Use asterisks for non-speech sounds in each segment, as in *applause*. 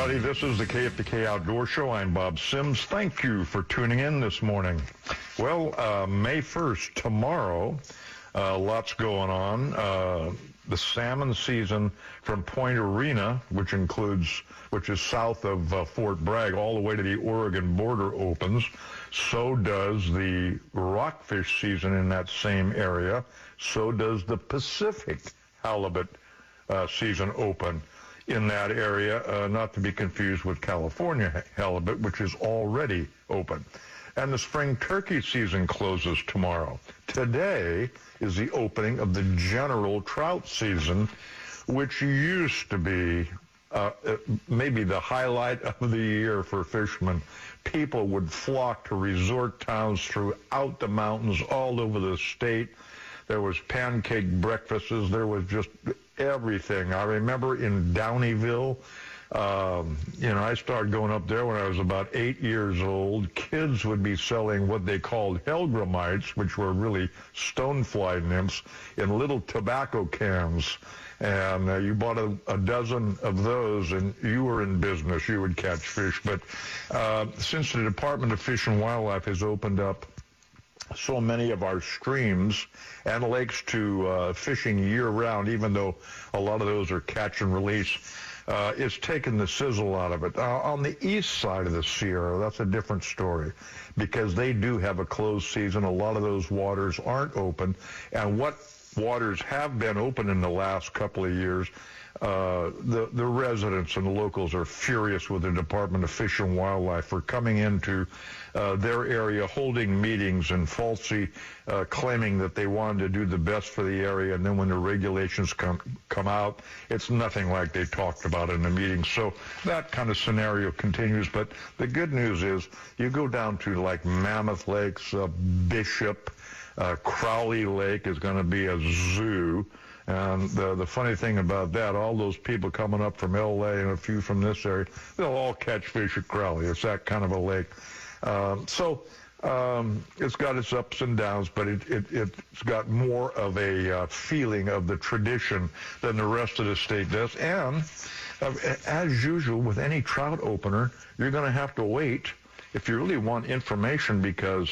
everybody. This is the KFBK Outdoor Show. I'm Bob Sims. Thank you for tuning in this morning. Well, uh, May 1st, tomorrow, uh, lots going on. Uh, the salmon season from Point Arena, which includes, which is south of uh, Fort Bragg, all the way to the Oregon border opens. So does the rockfish season in that same area. So does the Pacific halibut uh, season open in that area, uh, not to be confused with California halibut, which is already open. And the spring turkey season closes tomorrow. Today is the opening of the general trout season, which used to be uh, uh maybe the highlight of the year for fishermen. People would flock to resort towns throughout the mountains all over the state. There was pancake breakfasts. There was just everything. I remember in Downieville, um, you know, I started going up there when I was about eight years old. Kids would be selling what they called hellgrammites, which were really stonefly nymphs, in little tobacco cans. And uh, you bought a, a, dozen of those, and you were in business. You would catch fish. But uh, since the Department of Fish and Wildlife has opened up so many of our streams and lakes to uh, fishing year-round, even though a lot of those are catch and release. Uh, it's taken the sizzle out of it. Uh, on the east side of the Sierra, that's a different story because they do have a closed season. A lot of those waters aren't open. And what waters have been open in the last couple of years uh, the, the residents and the locals are furious with the Department of Fish and Wildlife for coming into uh, their area, holding meetings and falsely uh, claiming that they wanted to do the best for the area. And then when the regulations come, come out, it's nothing like they talked about in the meeting. So that kind of scenario continues. But the good news is you go down to like Mammoth Lakes, uh, Bishop, uh, Crowley Lake is going to be a zoo. And the, the funny thing about that, all those people coming up from L.A. and a few from this area, they'll all catch fish at Crowley. It's that kind of a lake. Um, so um, it's got its ups and downs, but it, it, it's got more of a uh, feeling of the tradition than the rest of the state does. And uh, as usual with any trout opener, you're going to have to wait if you really want information because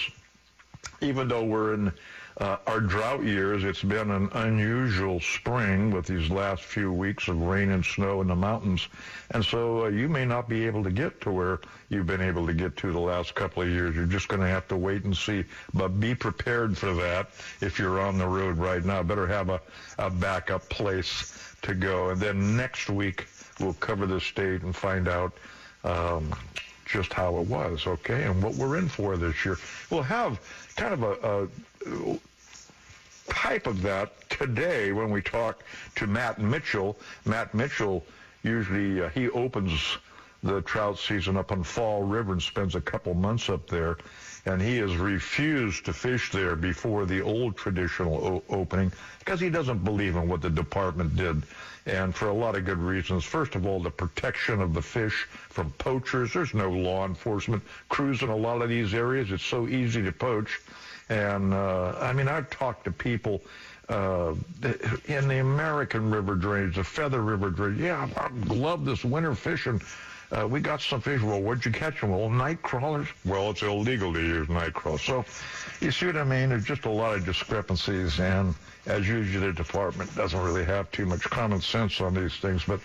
even though we're in uh, our drought years, it's been an unusual spring with these last few weeks of rain and snow in the mountains. And so uh, you may not be able to get to where you've been able to get to the last couple of years. You're just going to have to wait and see. But be prepared for that if you're on the road right now. Better have a, a backup place to go. And then next week, we'll cover the state and find out um, just how it was, okay, and what we're in for this year. We'll have kind of a, a type of that today when we talk to Matt Mitchell. Matt Mitchell usually uh, he opens the trout season up on Fall River and spends a couple months up there. And he has refused to fish there before the old traditional opening because he doesn't believe in what the department did. And for a lot of good reasons. First of all, the protection of the fish from poachers. There's no law enforcement crews in a lot of these areas. It's so easy to poach. And uh, I mean, I've talked to people uh, in the American river drainage, the Feather River drainage. Yeah, I love this winter fishing. Uh, we got some fish. Well, where'd you catch them? Well, night crawlers. Well, it's illegal to use night crawlers. So, you see what I mean? There's just a lot of discrepancies, and as usual, the department doesn't really have too much common sense on these things. But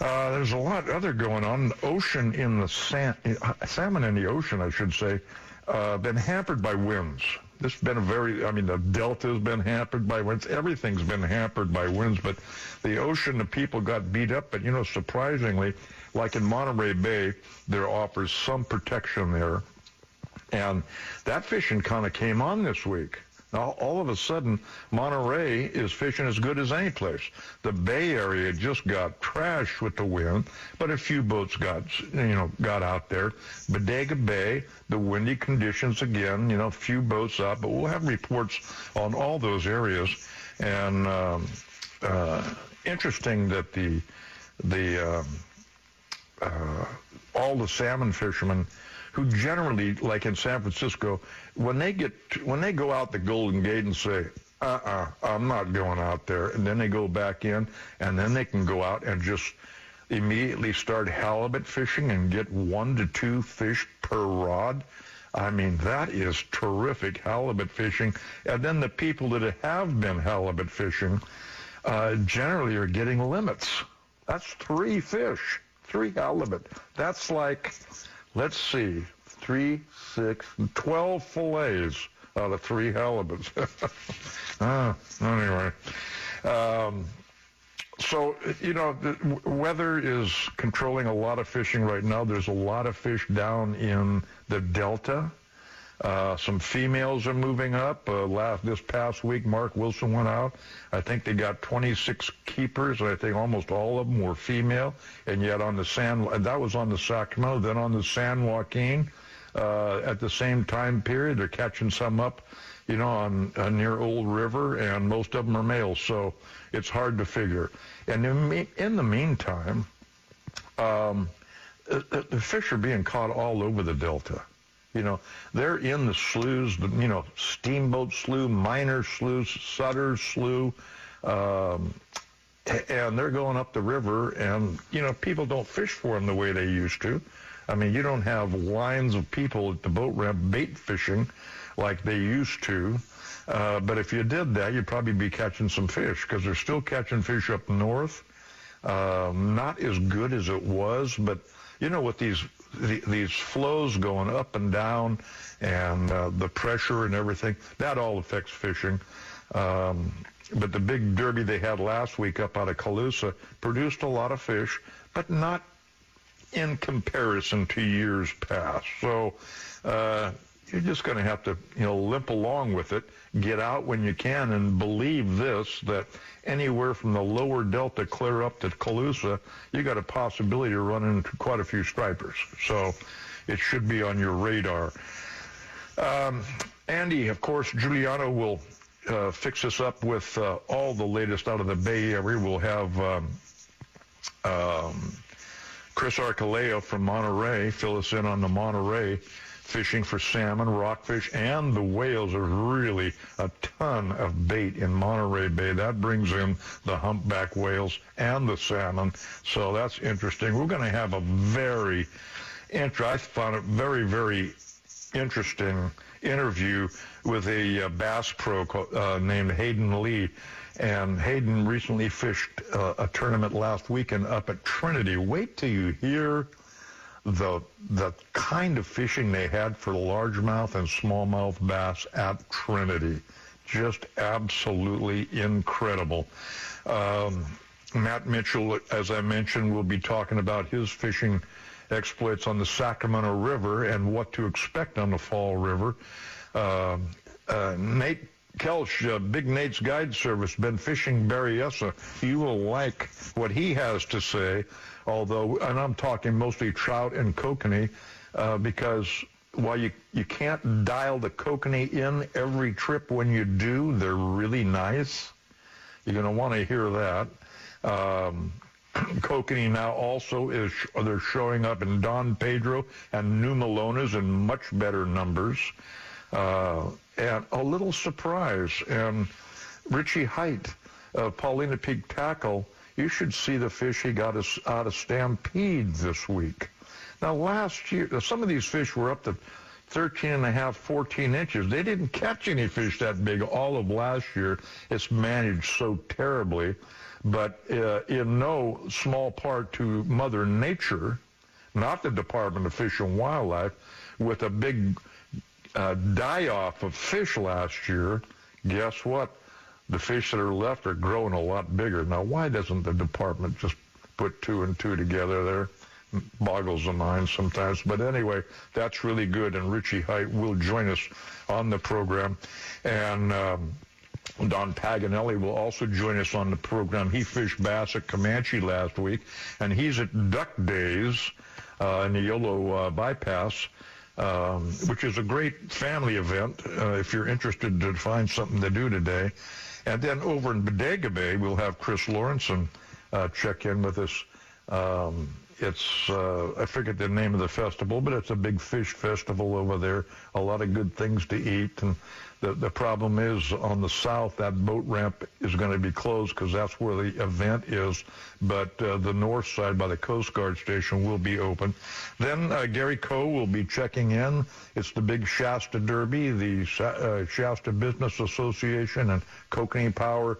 uh, there's a lot other going on. Ocean in the sand, salmon in the ocean, I should say, uh, been hampered by winds. This has been a very, I mean, the delta has been hampered by winds. Everything's been hampered by winds, but the ocean, the people got beat up. But, you know, surprisingly, like in Monterey Bay, there offers some protection there. And that fishing kind of came on this week. Now, all of a sudden, Monterey is fishing as good as any place. The Bay Area just got trashed with the wind, but a few boats got, you know, got out there. Bodega Bay, the windy conditions again, you know, few boats out, but we'll have reports on all those areas. And um, uh, interesting that the the um, uh, all the salmon fishermen who generally, like in San Francisco, when they get when they go out the Golden Gate and say, uh-uh, I'm not going out there, and then they go back in, and then they can go out and just immediately start halibut fishing and get one to two fish per rod. I mean, that is terrific halibut fishing. And then the people that have been halibut fishing uh, generally are getting limits. That's three fish, three halibut. That's like, let's see, three, six, twelve fillets out of three halibuts. *laughs* ah, anyway. Um, so, you know, the weather is controlling a lot of fishing right now. There's a lot of fish down in the Delta. Uh, some females are moving up. Uh, last this past week, Mark Wilson went out. I think they got 26 keepers. I think almost all of them were female. And yet on the San, that was on the Sacramento. Then on the San Joaquin, uh, at the same time period, they're catching some up, you know, on uh, near Old River, and most of them are males. So it's hard to figure. And in, in the meantime, um, the, the fish are being caught all over the Delta. You know, they're in the sloughs, you know, Steamboat Slough, Minor Slough, Sutter Slough, um, and they're going up the river, and, you know, people don't fish for them the way they used to. I mean, you don't have lines of people at the boat ramp bait fishing like they used to. Uh, but if you did that, you'd probably be catching some fish because they're still catching fish up north. Um, not as good as it was, but you know, with these the, these flows going up and down and uh, the pressure and everything, that all affects fishing. Um, but the big derby they had last week up out of Colusa produced a lot of fish, but not in comparison to years past. So uh, you're just going to have to, you know, limp along with it, get out when you can, and believe this that anywhere from the lower delta clear up to Colusa, you got a possibility of running into quite a few stripers. So it should be on your radar. Um, Andy, of course, Giuliano will uh, fix us up with uh, all the latest out of the Bay Area. We'll have um, um, Chris Arcoleo from Monterey fill us in on the Monterey fishing for salmon, rockfish, and the whales are really a ton of bait in Monterey Bay. That brings in the humpback whales and the salmon. So that's interesting. We're going to have a very, int- I found it very, very interesting interview with a uh, bass pro uh, named Hayden Lee. And Hayden recently fished uh, a tournament last weekend up at Trinity. Wait till you hear the the kind of fishing they had for largemouth and smallmouth bass at Trinity. Just absolutely incredible. Um, Matt Mitchell, as I mentioned, will be talking about his fishing exploits on the Sacramento River and what to expect on the Fall River. Uh, uh, Nate Kelch, uh, Big Nate's Guide Service, been fishing Berryessa. You will like what he has to say although, and I'm talking mostly trout and kokanee, uh, because while you, you can't dial the kokanee in every trip when you do, they're really nice. You're going to want to hear that. Um, *clears throat* kokanee now also is they're showing up in Don Pedro and New Melones in much better numbers. Uh, and a little surprise. And Richie Height, uh, Paulina Peak Tackle, you should see the fish he got us out of Stampede this week. Now, last year, some of these fish were up to 13 and a half, 14 inches. They didn't catch any fish that big all of last year. It's managed so terribly, but uh, in no small part to Mother Nature, not the Department of Fish and Wildlife, with a big uh, die-off of fish last year. Guess what? the fish that are left are growing a lot bigger. Now, why doesn't the department just put two and two together there? Boggles the mind sometimes. But anyway, that's really good. And Richie Height will join us on the program. And um, Don Paganelli will also join us on the program. He fished bass at Comanche last week, and he's at Duck Days uh, in the Yolo uh, Bypass. Um, which is a great family event uh, if you're interested to find something to do today. And then over in Bodega Bay, we'll have Chris Lawrenson uh, check in with us. Um, it's uh, I forget the name of the festival, but it's a big fish festival over there. A lot of good things to eat, and the the problem is on the south that boat ramp is going to be closed because that's where the event is. But uh, the north side by the Coast Guard station will be open. Then uh, Gary Coe will be checking in. It's the big Shasta Derby, the uh, Shasta Business Association and Kokanee Power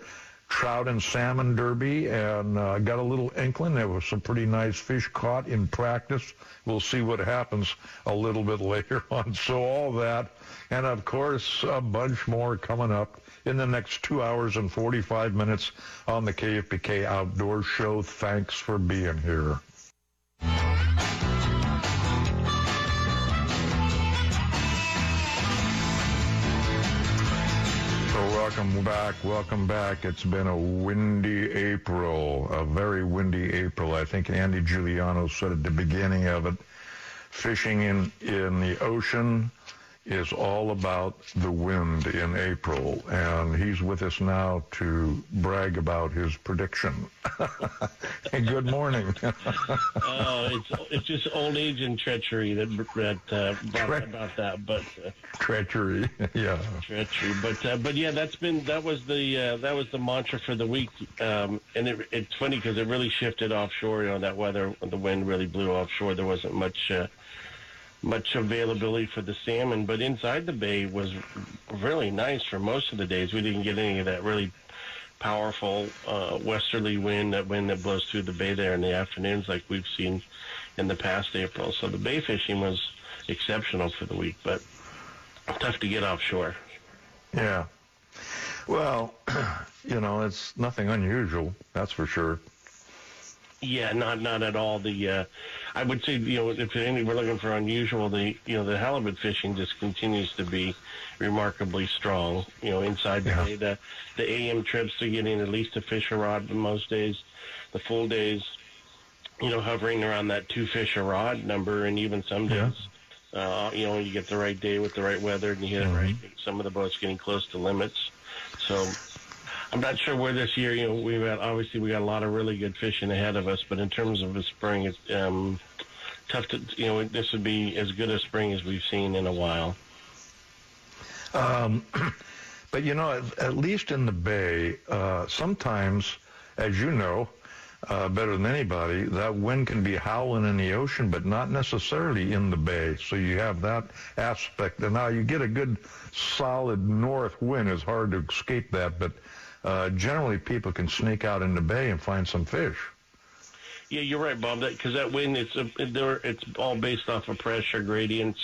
trout and salmon derby and uh, got a little inkling. There was some pretty nice fish caught in practice. We'll see what happens a little bit *laughs* later on. So all that, and of course a bunch more coming up in the next two hours and 45 minutes on the KFBK Outdoor Show. Thanks for being here. Welcome back. Welcome back. It's been a windy April, a very windy April. I think Andy Giuliano said at the beginning of it, fishing in, in the ocean is all about the wind in April, and he's with us now to brag about his prediction. *laughs* good morning. uh, *laughs* it's it's just old age and treachery that that uh, Tre- about that, but uh, treachery, *laughs* yeah, treachery. But uh, but yeah, that's been that was the uh, that was the mantra for the week, um, and it, it's funny because it really shifted offshore. You know that weather, the wind really blew offshore. There wasn't much uh, much availability for the salmon, but inside the bay was really nice for most of the days. We didn't get any of that really powerful uh, westerly wind, that wind that blows through the bay there in the afternoons, like we've seen in the past April. So the bay fishing was exceptional for the week, but tough to get offshore. Yeah. Well, *clears throat* you know, it's nothing unusual, that's for sure. Yeah, not not at all. The uh, I would say, you know, if any, we're looking for unusual, the you know the halibut fishing just continues to be remarkably strong. You know, inside the yeah. day, the the AM trips are getting at least a fish a rod most days. The full days, you know, hovering around that two fish a rod number, and even some days. Yeah. Uh, you know, you get the right day with the right weather, and you hit mm-hmm. it right. Some of the boats getting close to limits. So I'm not sure where this year, you know, we've got, obviously we got a lot of really good fishing ahead of us, but in terms of the spring, it's um, tough to, you know, this would be as good a spring as we've seen in a while. Um, *clears throat* but you know, at, at, least in the bay, uh, sometimes, as you know, uh, better than anybody, that wind can be howling in the ocean, but not necessarily in the bay. So you have that aspect. And now you get a good solid north wind. It's hard to escape that, but uh, generally people can sneak out in the bay and find some fish. Yeah, you're right, Bob. Because that, that, wind, it's a, it's all based off of pressure gradients,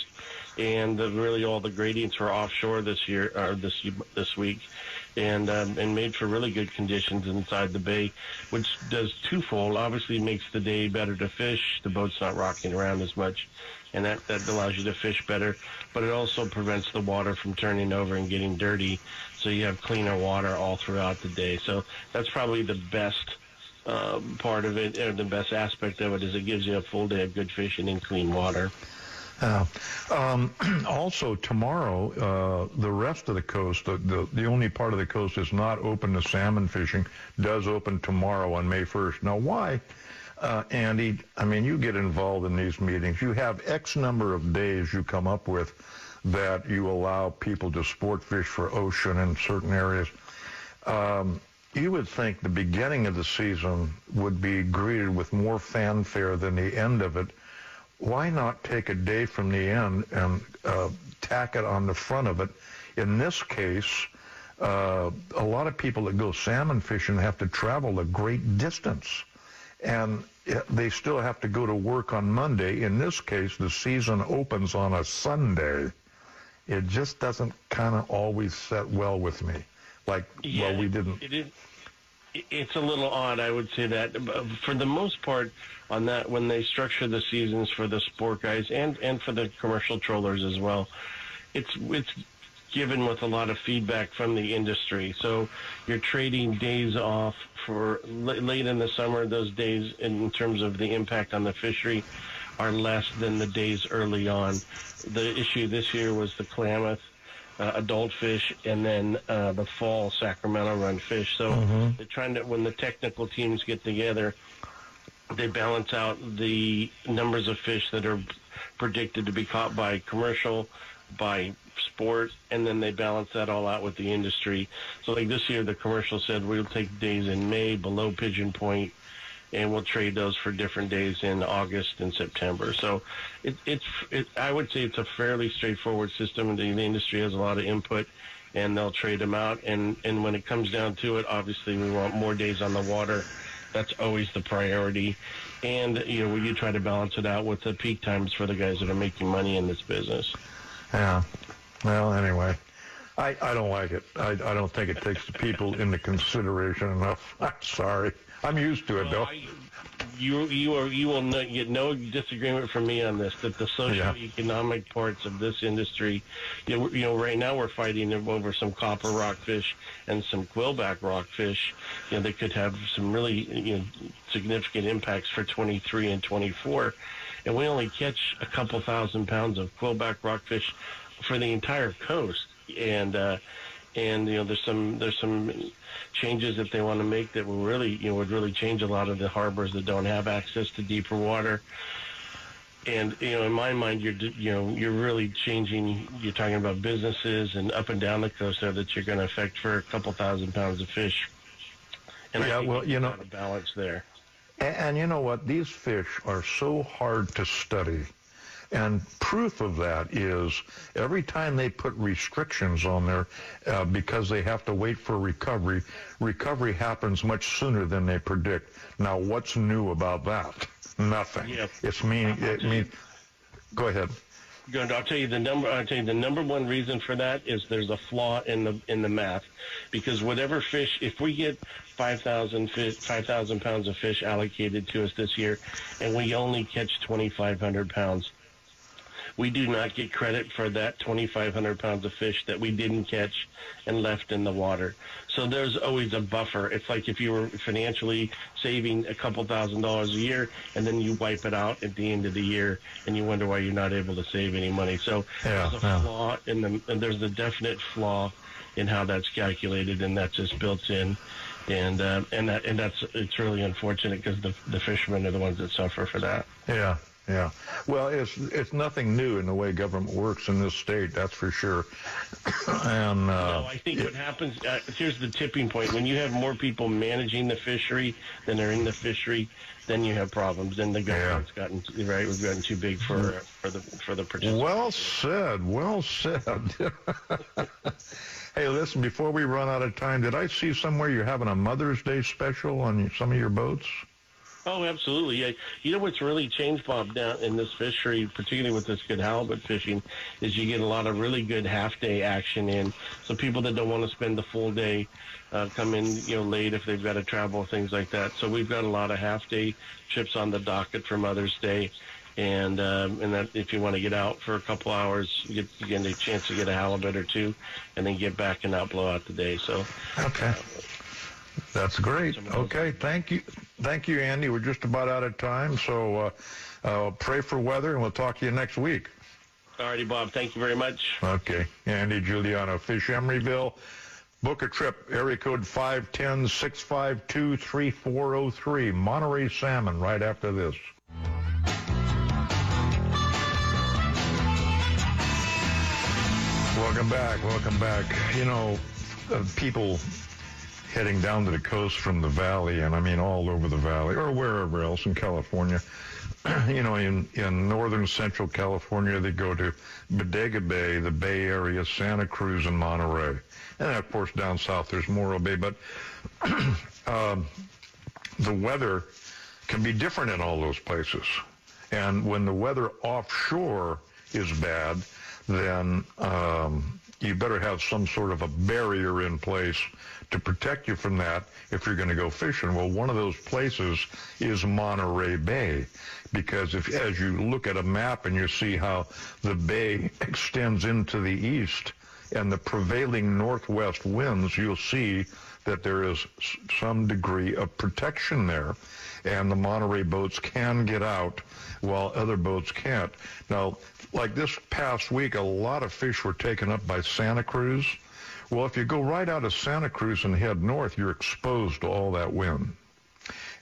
and the, really all the gradients are offshore this year or this this week, and um, and made for really good conditions inside the bay, which does twofold. Obviously, makes the day better to fish. The boat's not rocking around as much, and that that allows you to fish better. But it also prevents the water from turning over and getting dirty so you have cleaner water all throughout the day. So that's probably the best um, part of it, or the best aspect of it, is it gives you a full day of good fishing in clean water. Uh, um, *clears throat* also, tomorrow, uh, the rest of the coast, the, the, the only part of the coast is not open to salmon fishing, does open tomorrow on May 1st. Now, why? Uh, Andy, I mean, you get involved in these meetings. You have X number of days you come up with that you allow people to sport fish for ocean in certain areas. Um, you would think the beginning of the season would be greeted with more fanfare than the end of it. Why not take a day from the end and uh, tack it on the front of it? In this case, uh, a lot of people that go salmon fishing have to travel a great distance. And they still have to go to work on Monday. In this case, the season opens on a Sunday it just doesn't kind of always set well with me. Like, yeah, well, we didn't. It is, it's a little odd, I would say that. Uh, for the most part, on that, when they structure the seasons for the sport guys and, and for the commercial trollers as well, it's it's given with a lot of feedback from the industry. So you're trading days off for late in the summer. Those days, in terms of the impact on the fishery, are less than the days early on. The issue this year was the Klamath uh, adult fish and then uh, the fall Sacramento run fish. So mm-hmm. they're trying to, when the technical teams get together, they balance out the numbers of fish that are predicted to be caught by commercial, by sport, and then they balance that all out with the industry. So like this year, the commercial said we'll take days in May below pigeon point, and we'll trade those for different days in August and September. So it, it's it, I would say it's a fairly straightforward system. The, the industry has a lot of input. And they'll trade them out, and and when it comes down to it, obviously we want more days on the water. That's always the priority and you know you try to balance it out with the peak times for the guys that are making money in this business. Yeah. Well, anyway, I I don't like it. I I don't think it takes the people into consideration enough. *laughs* I'm sorry. I'm used to it though. I, you you are you will not get no disagreement from me on this that the socio-economic yeah. parts of this industry you know, you know right now we're fighting over some copper rockfish and some quillback rockfish you know that could have some really you know significant impacts for 23 and 24 and we only catch a couple thousand pounds of quillback rockfish for the entire coast and uh and you know there's some there's some changes that they want to make that will really you know would really change a lot of the harbors that don't have access to deeper water. And you know in my mind you're you know you're really changing you're talking about businesses and up and down the coast there that you're going to affect for a couple thousand pounds of fish. And yeah well you know balance there. And, and you know what? These fish are so hard to study and proof of that is every time they put restrictions on there uh, because they have to wait for recovery, recovery happens much sooner than they predict. Now, what's new about that? Nothing. Yeah. It's meaning, it means, go ahead. Good. I'll tell you the number. I'll tell you the number one reason for that is there's a flaw in the in the math, because whatever fish, if we get 5,000 fish, 5,000 pounds of fish allocated to us this year, and we only catch 2,500 pounds, we do not get credit for that 2,500 pounds of fish that we didn't catch and left in the water. So there's always a buffer. It's like if you were financially saving a couple thousand dollars a year and then you wipe it out at the end of the year and you wonder why you're not able to save any money. So yeah, there's a yeah. flaw in the, and there's a definite flaw in how that's calculated and that's just built in and uh, and that and that's it's really unfortunate because the the fishermen are the ones that suffer for that. Yeah, yeah. Well, it's it's nothing new in the way government works in this state, that's for sure. *coughs* and uh, no, I think it, what happens uh, here's the tipping point: when you have more people managing the fishery than are in the fishery, then you have problems. Then the government's yeah. gotten right. We've gotten too big for for the for the participants. Well said. Well said. *laughs* hey, listen. Before we run out of time, did I see somewhere you're having a Mother's Day special on some of your boats? Oh, absolutely. Yeah. You know what's really changed, Bob, down in this fishery, particularly with this good halibut fishing, is you get a lot of really good half day action in. So people that don't want to spend the full day uh, come in, you know, late if they've got to travel, things like that. So we've got a lot of half day trips on the docket for Mother's Day. And um, and that if you want to get out for a couple hours, you get you get a chance to get a halibut or two, and then get back and not blow out the day. So okay, uh, that's great. Okay, thank you. Thank you, Andy. We're just about out of time, so uh, uh, pray for weather, and we'll talk to you next week. All righty, Bob. Thank you very much. Okay. Andy Giuliano, Fish Emeryville. Book a trip, area code 510-652-3403. Monterey Salmon right after this. Welcome back. Welcome back. You know, uh, people heading down to the coast from the valley, and I mean all over the valley or wherever else in California. *clears throat* you know, in, in northern central California, they go to Bodega Bay, the Bay Area, Santa Cruz, and Monterey. And of course, down south, there's Morro Bay. But *clears throat* um, the weather can be different in all those places. And when the weather offshore is bad, then um, you better have some sort of a barrier in place to protect you from that if you're going to go fishing. Well, one of those places is Monterey Bay because if as you look at a map and you see how the bay extends into the east and the prevailing northwest winds, you'll see that there is some degree of protection there and the Monterey boats can get out while other boats can't. Now, like this past week, a lot of fish were taken up by Santa Cruz well, if you go right out of Santa Cruz and head north, you're exposed to all that wind.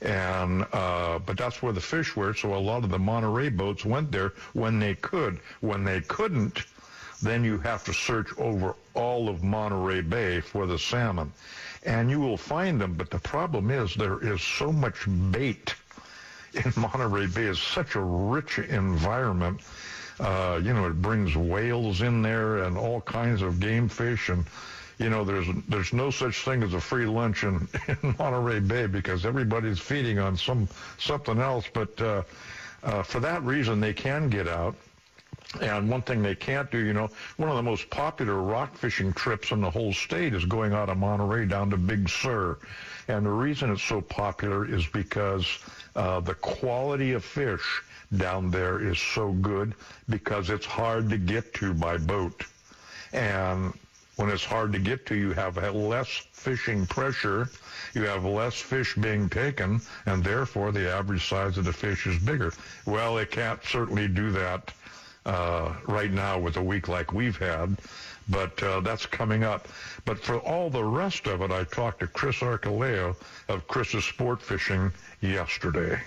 And uh, but that's where the fish were. So a lot of the Monterey boats went there when they could. When they couldn't, then you have to search over all of Monterey Bay for the salmon. And you will find them, but the problem is there is so much bait in *laughs* Monterey Bay. It's such a rich environment. Uh, you know, it brings whales in there and all kinds of game fish and you know, there's there's no such thing as a free lunch in, *laughs* in Monterey Bay because everybody's feeding on some something else. But uh, uh, for that reason, they can get out. And one thing they can't do, you know, one of the most popular rock fishing trips in the whole state is going out of Monterey down to Big Sur. And the reason it's so popular is because uh, the quality of fish down there is so good because it's hard to get to by boat. And when it's hard to get to, you have less fishing pressure, you have less fish being taken, and therefore the average size of the fish is bigger. Well, it can't certainly do that uh, right now with a week like we've had, but uh, that's coming up. But for all the rest of it, I talked to Chris Arcoleo of Chris's Sport Fishing yesterday.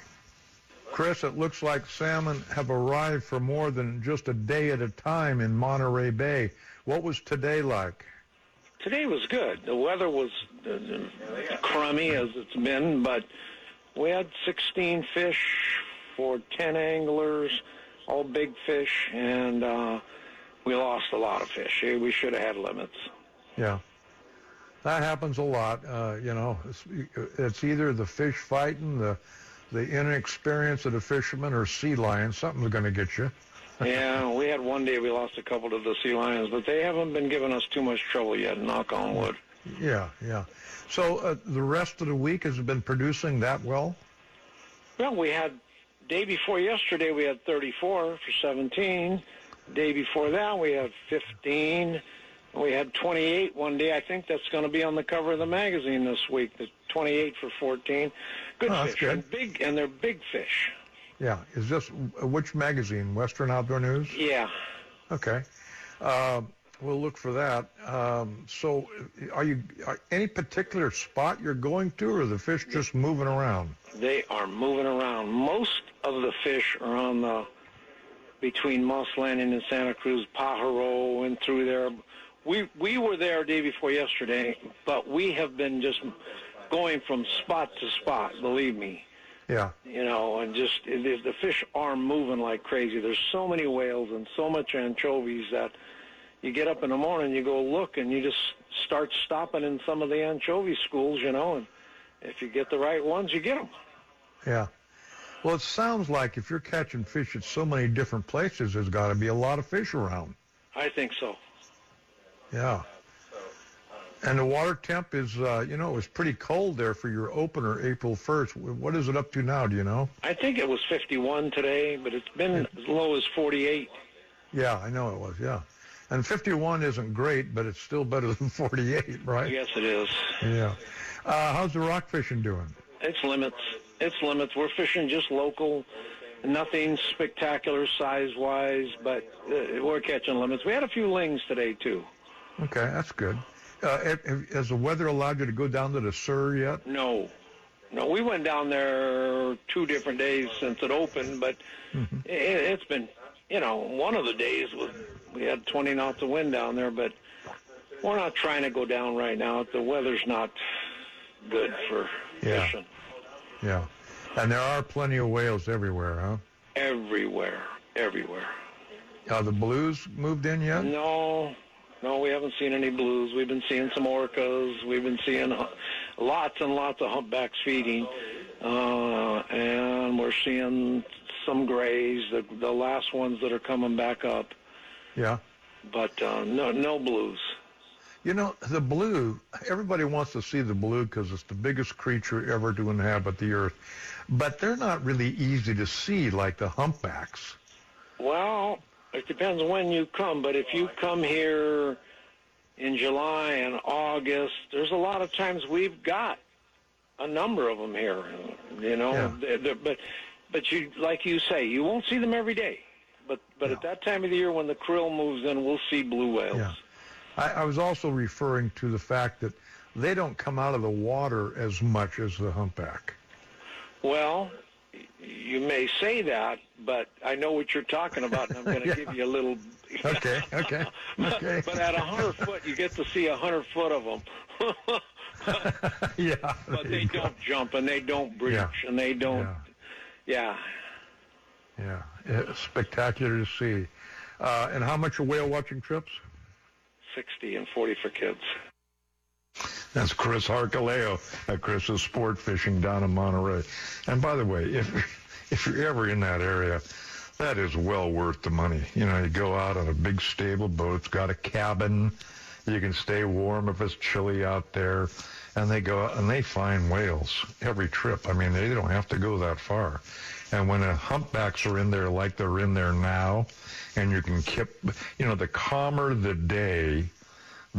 Chris, it looks like salmon have arrived for more than just a day at a time in Monterey Bay. What was today like? Today was good. The weather was uh, crummy as it's been, but we had 16 fish for 10 anglers all big fish, and uh, we lost a lot of fish. We should have had limits. Yeah. That happens a lot. Uh, you know, it's, it's either the fish fighting, the the inexperience of the fishermen, or sea lions. Something's going to get you. Yeah, we had one day we lost a couple to the sea lions, but they haven't been giving us too much trouble yet. Knock on wood. Yeah, yeah. So uh, the rest of the week has been producing that well. Well, we had Day before yesterday, we had 34 for 17. Day before that, we had 15. We had 28 one day. I think that's going to be on the cover of the magazine this week. The 28 for 14. Good oh, fish. Good. And big, and they're big fish. Yeah. Is this which magazine? Western Outdoor News. Yeah. Okay. Uh, we'll look for that. Um, so, are you are any particular spot you're going to, or the fish just moving around? They are moving around. Most of the fish are on the between Moss Landing and Santa Cruz, Pajaro, and through there. We we were there day before yesterday, but we have been just going from spot to spot. Believe me. Yeah. You know, and just the fish are moving like crazy. There's so many whales and so much anchovies that you get up in the morning, you go look, and you just start stopping in some of the anchovy schools, you know, and if you get the right ones, you get them. Yeah. Well, it sounds like if you're catching fish at so many different places, there's got to be a lot of fish around. I think so. Yeah. And the water temp is, uh, you know, it was pretty cold there for your opener April 1st. What is it up to now? Do you know? I think it was 51 today, but it's been as low as 48. Yeah, I know it was. Yeah. And 51 isn't great, but it's still better *laughs* than 48, right? Yes, it is. Yeah. Uh, how's the rock fishing doing? It's limits. It's limits. We're fishing just local, nothing spectacular size-wise, but uh, we're catching limits. We had a few lings today too. Okay, that's good. Uh, has the weather allowed you to go down to the Sur yet? No, no. We went down there two different days since it opened, but mm-hmm. it, it's been, you know, one of the days was we had 20 knots of wind down there, but we're not trying to go down right now. The weather's not good for yeah. fishing. Yeah. And there are plenty of whales everywhere, huh? Everywhere. Everywhere. Are the blues moved in yet? No. No, we haven't seen any blues. We've been seeing some orcas. We've been seeing lots and lots of humpbacks feeding. Uh, and we're seeing some grays, the, the last ones that are coming back up. Yeah. But uh, no, no blues. You know, the blue, everybody wants to see the blue because it's the biggest creature ever to inhabit the earth. But they're not really easy to see like the humpbacks. Well, it depends when you come, but if you come here in July and August, there's a lot of times we've got a number of them here, you know, yeah. they're, they're, but but you like you say, you won't see them every day. But but at that time of the year when the krill moves in, we'll see blue whales. Yeah. I, I was also referring to the fact that they don't come out of the water as much as the humpback. Well, you may say that, but I know what you're talking about, and I'm going *laughs* to give you a little. *laughs* okay, okay, okay. but at a hundred foot, you get to see a hundred foot of them. *laughs* yeah. But they don't jump, and they don't breach, yeah. and they don't. Yeah. Yeah. yeah. It's spectacular to see. Uh, and how much are whale watching trips? Sixty and forty for kids. That's Chris Arcoleo at Chris's Sport Fishing down in Monterey. And by the way, if *laughs* if you're ever in that area, that is well worth the money. You know, you go out on a big stable boat. It's got a cabin. You can stay warm if it's chilly out there. And they go out and they find whales every trip. I mean, they don't have to go that far. And when the humpbacks are in there like they're in there now, and you can keep, you know, the calmer the day,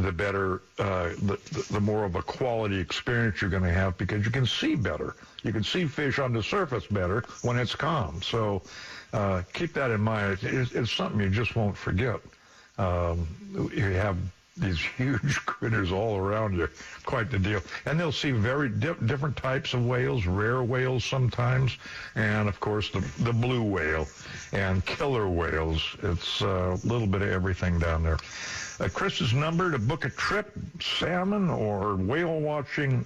the better, uh, the, the more of a quality experience you're going to have because you can see better. You can see fish on the surface better when it's calm. So uh, keep that in mind. It's, it's, something you just won't forget. Um, you have these *laughs* huge critters all around you. Quite the deal. And they'll see very di- different types of whales, rare whales sometimes, and of course the, the blue whale and killer whales. It's a little bit of everything down there. Uh, Chris's number to book a trip, salmon or whale watching,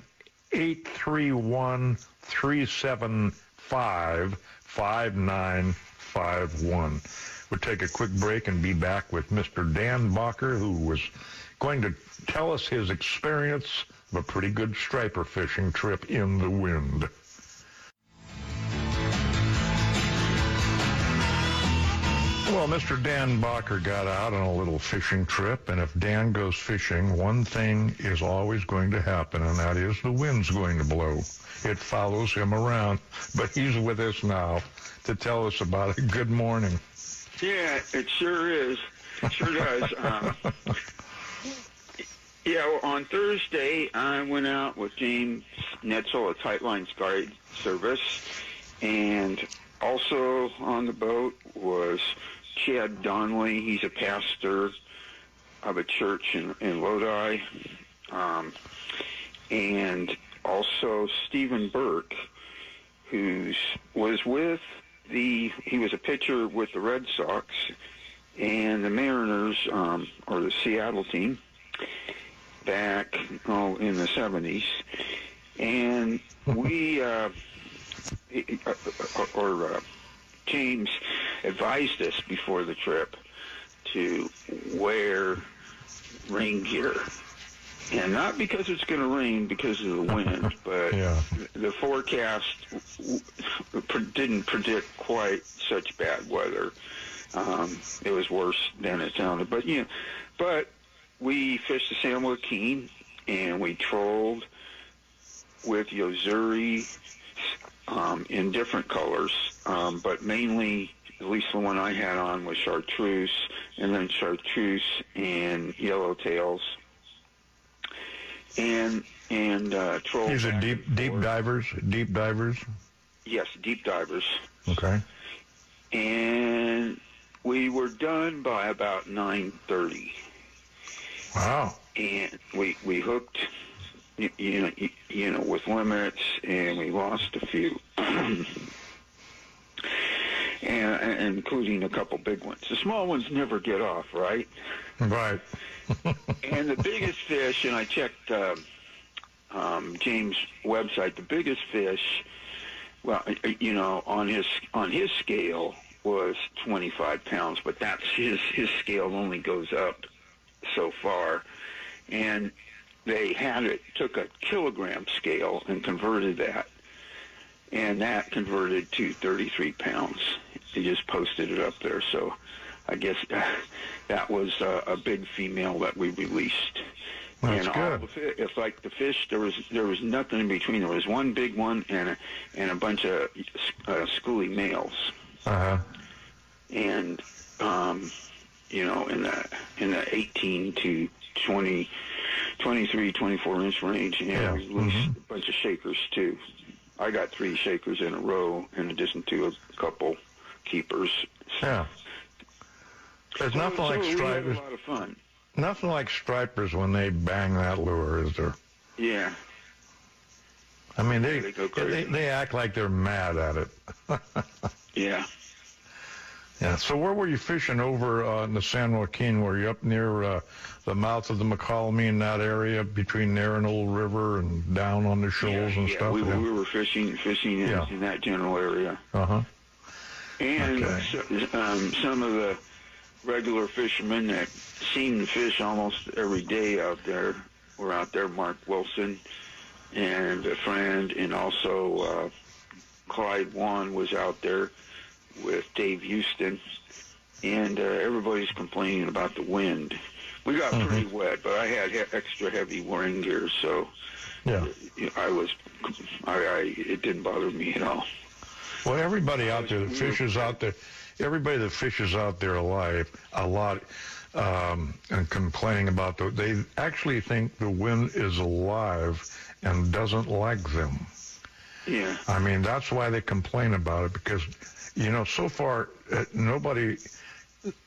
831 375 5951. We'll take a quick break and be back with Mr. Dan Bacher, who was going to tell us his experience of a pretty good striper fishing trip in the wind. Well, Mr. Dan Bacher got out on a little fishing trip, and if Dan goes fishing, one thing is always going to happen, and that is the wind's going to blow. It follows him around, but he's with us now to tell us about it. Good morning. Yeah, it sure is. It sure does. Um, *laughs* yeah, well, on Thursday, I went out with James Netzel at Tightlines Guide Service, and also on the boat was Chad Donnelly. He's a pastor of a church in, in Lodi. Um, and also Stephen Burke, who was with the, he was a pitcher with the Red Sox and the Mariners, um, or the Seattle team, back oh, in the 70s. And we, *laughs* uh, or uh, James advised us before the trip to wear rain gear. And not because it's going to rain because of the wind, *laughs* but yeah. the forecast didn't predict quite such bad weather. Um, it was worse than it sounded, but you know, but we fished the San Joaquin and we trolled with Yo-Zuri um, in different colors, um, but mainly, at least the one I had on was chartreuse, and then chartreuse and yellowtails, and and uh, troll. These are deep deep divers. Deep divers. Yes, deep divers. Okay. And we were done by about nine thirty. Wow. And we we hooked you, you know, you, know, with limits, and we lost a few, *clears throat* and, and including a couple big ones. The small ones never get off, right? Right. *laughs* and the biggest fish, and I checked uh, um, James' website. The biggest fish, well, you know, on his on his scale was 25 pounds, but that's his his scale only goes up so far, and they had it took a kilogram scale and converted that, and that converted to 33 pounds. They just posted it up there, so I guess *laughs* that was a, a big female that we released. That's and good. all the fish, it's like the fish. There was there was nothing in between. There was one big one and a, and a bunch of uh, schooly males. Uh huh. And um, you know, in the in the 18 to 20 23, 24 inch range, and yeah. mm-hmm. a bunch of shakers too. I got three shakers in a row, in addition to a couple keepers. Yeah. There's so, nothing so like stripers. A lot of fun. Nothing like stripers when they bang that lure, is there? Yeah. I mean, they They go they, they act like they're mad at it. *laughs* Yeah. Yeah. So where were you fishing over uh, in the San Joaquin? Were you up near uh, the mouth of the Mokelumne in that area between there and Old River and down on the shoals yeah, and yeah. stuff? We, we were fishing fishing in, Yeah. in that general area. Uh huh. And Okay. so, um, some of the regular fishermen that seem to fish almost every day out there were out there. Mark Wilson and a friend, and also uh, Clyde Wan was out there with Dave Houston. And uh, everybody's complaining about the wind. We got Mm-hmm. pretty wet, but I had he- extra heavy rain gear, so Yeah. I was, I, I, it didn't bother me at all. Well, everybody out there that fishes out there, everybody that fishes out there alive a lot, um, and complaining about the, they actually think the wind is alive and doesn't like them. Yeah. I mean, that's why they complain about it because, you know, so far uh, nobody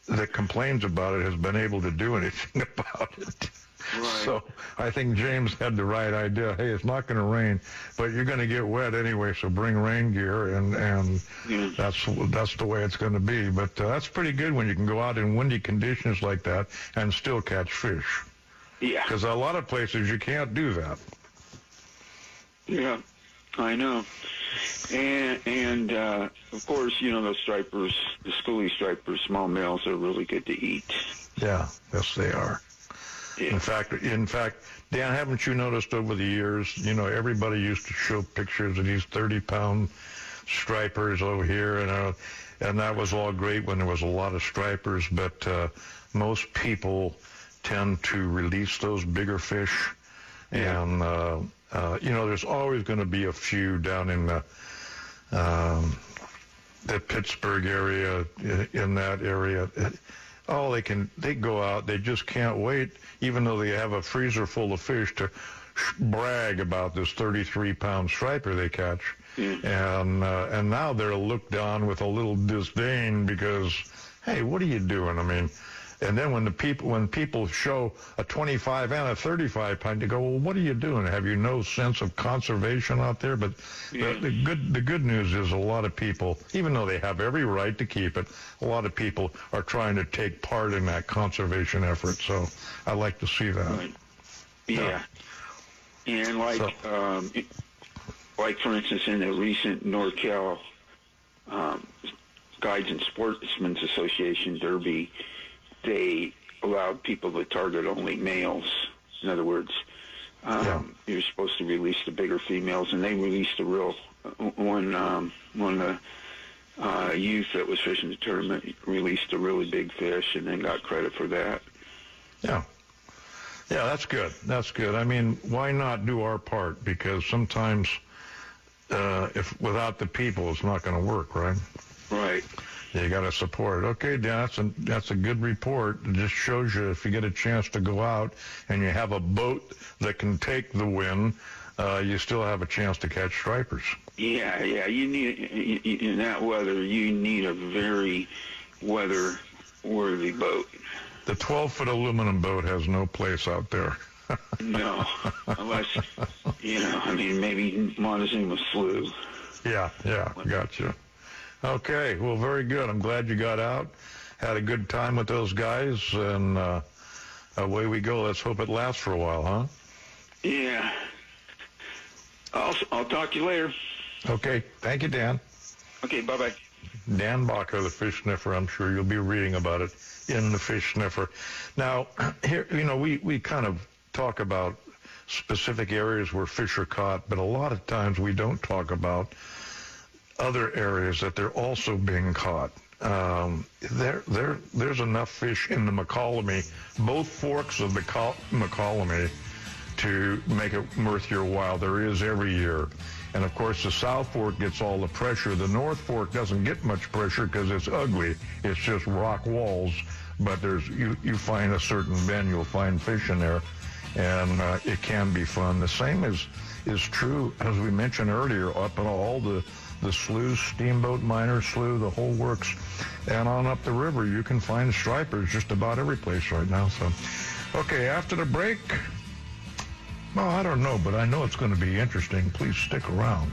that complains about it has been able to do anything *laughs* about it. Right. So I think James had the right idea. Hey, it's not going to rain, but you're going to get wet anyway. So bring rain gear, and and Yeah. that's that's the way it's going to be. But uh, that's pretty good when you can go out in windy conditions like that and still catch fish. Yeah. Because a lot of places you can't do that. Yeah, I know. And and uh, of course, you know those stripers, the schoolie stripers, small males are really good to eat. Yeah, yes, they are. Yeah. In fact, in fact, Dan, haven't you noticed over the years? You know, everybody used to show pictures of these thirty-pound stripers over here, and uh, and that was all great when there was a lot of stripers. But uh, most people tend to release those bigger fish, Yeah. and uh, uh, you know, there's always going to be a few down in the um, the Pittsburg area, in, that area. Oh, they can they go out. They just can't wait, even though they have a freezer full of fish, to sh- brag about this 33 pound striper they catch. Yeah. And uh, and now they're looked on with a little disdain because, hey, what are you doing? I mean. And then when the people when people show a 25 and a 35 pound, you go, well, what are you doing? Have you no sense of conservation out there? But Yeah. the, the good the good news is a lot of people, even though they have every right to keep it, a lot of people are trying to take part in that conservation effort. So I like to see that. Right. Yeah. And like, um, like for instance, in the recent NorCal um, Guides and Sportsmen's Association Derby, they allowed people to target only males. In other words, um, you're supposed to release the bigger females, and they released a real one. Um, one of the uh, youth that was fishing the tournament released a really big fish, and then got credit for that. Yeah. Yeah, that's good. That's good. I mean, why not do our part? Because sometimes, uh, if without the people, it's not going to work, right? Right. You got to support it. Okay, Dan, that's a, that's a good report. It just shows you if you get a chance to go out and you have a boat that can take the wind, uh, you still have a chance to catch stripers. Yeah, yeah. You need in that weather. You need a very weather-worthy boat. The 12 foot aluminum boat has no place out there. *laughs* No, unless you know. I mean, maybe Montezuma Slough. Yeah, yeah, gotcha. Okay, well, very good. I'm glad you got out, had a good time with those guys, and uh, away we go. Let's hope it lasts for a while, huh? Yeah. I'll I'll talk to you later. Okay, thank you, Dan. Okay. Bye bye. Dan Bacher, the fish sniffer. I'm sure you'll be reading about it in the fish sniffer. Now, *clears throat* here, you know, we, we kind of talk about specific areas where fish are caught, but a lot of times we don't talk about other areas that they're also being caught. Um, there, there, there's enough fish in the Mokelumne, both forks of the Col- Mokelumne, to make it worth your while. There is every year. And of course, the South Fork gets all the pressure. The North Fork doesn't get much pressure because it's ugly. It's just rock walls. But there's you, you find a certain bend, you'll find fish in there, and uh, it can be fun. The same is is true as we mentioned earlier up in all the the sloughs, Steamboat Miner Slough, the whole works, and on up the river you can find stripers just about every place right now. So, okay, after the break. Well, I don't know, but I know it's going to be interesting. Please stick around.